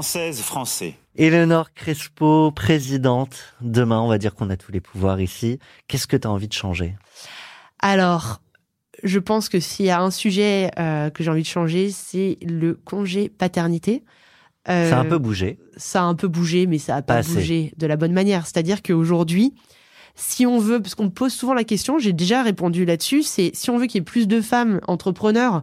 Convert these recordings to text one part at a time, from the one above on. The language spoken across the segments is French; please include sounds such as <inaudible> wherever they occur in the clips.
Française, français. Eleonore Crespo, présidente. Demain, on va dire qu'on a tous les pouvoirs ici. Qu'est-ce que tu as envie de changer? Alors, je pense que s'il y a un sujet euh, que j'ai envie de changer, c'est le congé paternité. Euh, ça a un peu bougé. Ça a un peu bougé, mais ça a pas, bougé de la bonne manière. C'est-à-dire qu'aujourd'hui, si on veut, parce qu'on me pose souvent la question, j'ai déjà répondu là-dessus, c'est si on veut qu'il y ait plus de femmes entrepreneurs, euh,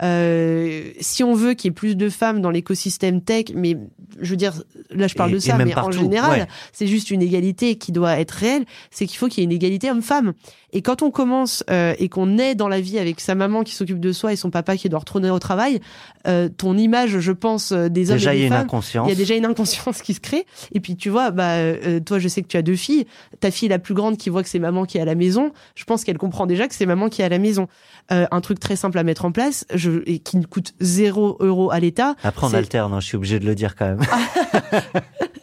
si on veut qu'il y ait plus de femmes dans l'écosystème tech, mais je veux dire, là je parle de ça, mais en général, c'est juste une égalité qui doit être réelle, c'est qu'il faut qu'il y ait une égalité homme-femme. Et quand on commence euh, et qu'on est dans la vie avec sa maman qui s'occupe de soi et son papa qui doit retourner au travail, euh, ton image, je pense, euh, des hommes et des femmes, il y a déjà une inconscience qui se crée. Et puis tu vois, bah euh, toi, je sais que tu as deux filles. Ta fille la plus grande qui voit que c'est maman qui est à la maison, je pense qu'elle comprend déjà que c'est maman qui est à la maison. un truc très simple à mettre en place, je, et qui ne coûte zéro euro à l'État. Après, on alterne. Hein, je suis obligé de le dire quand même. time. <laughs> <laughs>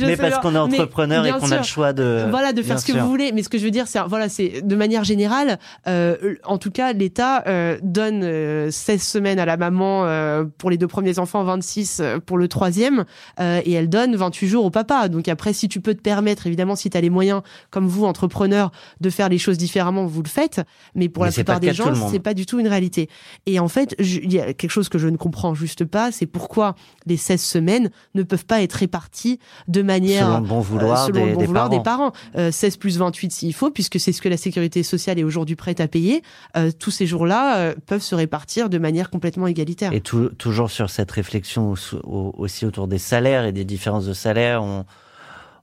mais parce qu'on est entrepreneur et qu'on a le choix de voilà de faire ce que vous voulez. Mais ce que je veux dire, c'est voilà, c'est de manière générale, euh, en tout cas, l'État euh, donne 16 euh, semaines à la maman euh, pour les deux premiers enfants, 26 pour le troisième, et elle donne 28 jours au papa. Donc après, si tu peux te permettre, évidemment, si tu as les moyens, comme vous, entrepreneurs, de faire les choses différemment, vous le faites. Mais pour la plupart des gens, c'est pas du tout une réalité. Et en fait, il y a quelque chose que je ne comprends juste pas, c'est pourquoi les 16 semaines ne peuvent pas être réparties de manière selon le bon vouloir, euh, des, bon vouloir des, parents. Euh, 16 plus 28 s'il faut, puisque c'est ce que la sécurité sociale est aujourd'hui prête à payer. Euh, tous ces jours-là euh, peuvent se répartir de manière complètement égalitaire. Et tout, toujours sur cette réflexion aussi autour des salaires et des différences de salaire, on,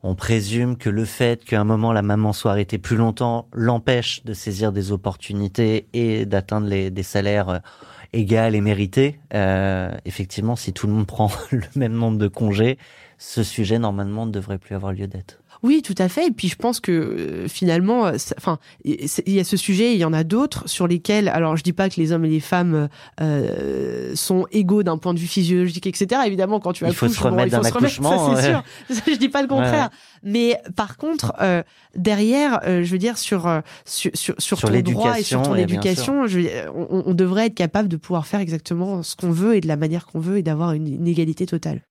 on présume que le fait qu'à un moment la maman soit arrêtée plus longtemps l'empêche de saisir des opportunités et d'atteindre des salaires euh, égales et mérités. Euh, effectivement, si tout le monde <laughs> prend le même nombre de congés, ce sujet normalement ne devrait plus avoir lieu d'être. Oui, tout à fait. Et puis je pense que euh, finalement, euh, enfin, il y a ce sujet, il y en a d'autres sur lesquels, alors je dis pas que les hommes et les femmes euh, sont égaux d'un point de vue physiologique, etc. Évidemment, quand tu as il faut se remettre d'un accouchement, <laughs> ça c'est sûr. je dis pas le contraire. Mais par contre, euh, derrière, je veux dire sur sur sur, sur, ton droit et sur ton éducation, on, on, devrait être capable de pouvoir faire exactement ce qu'on veut et de la manière qu'on veut et d'avoir une, une égalité totale.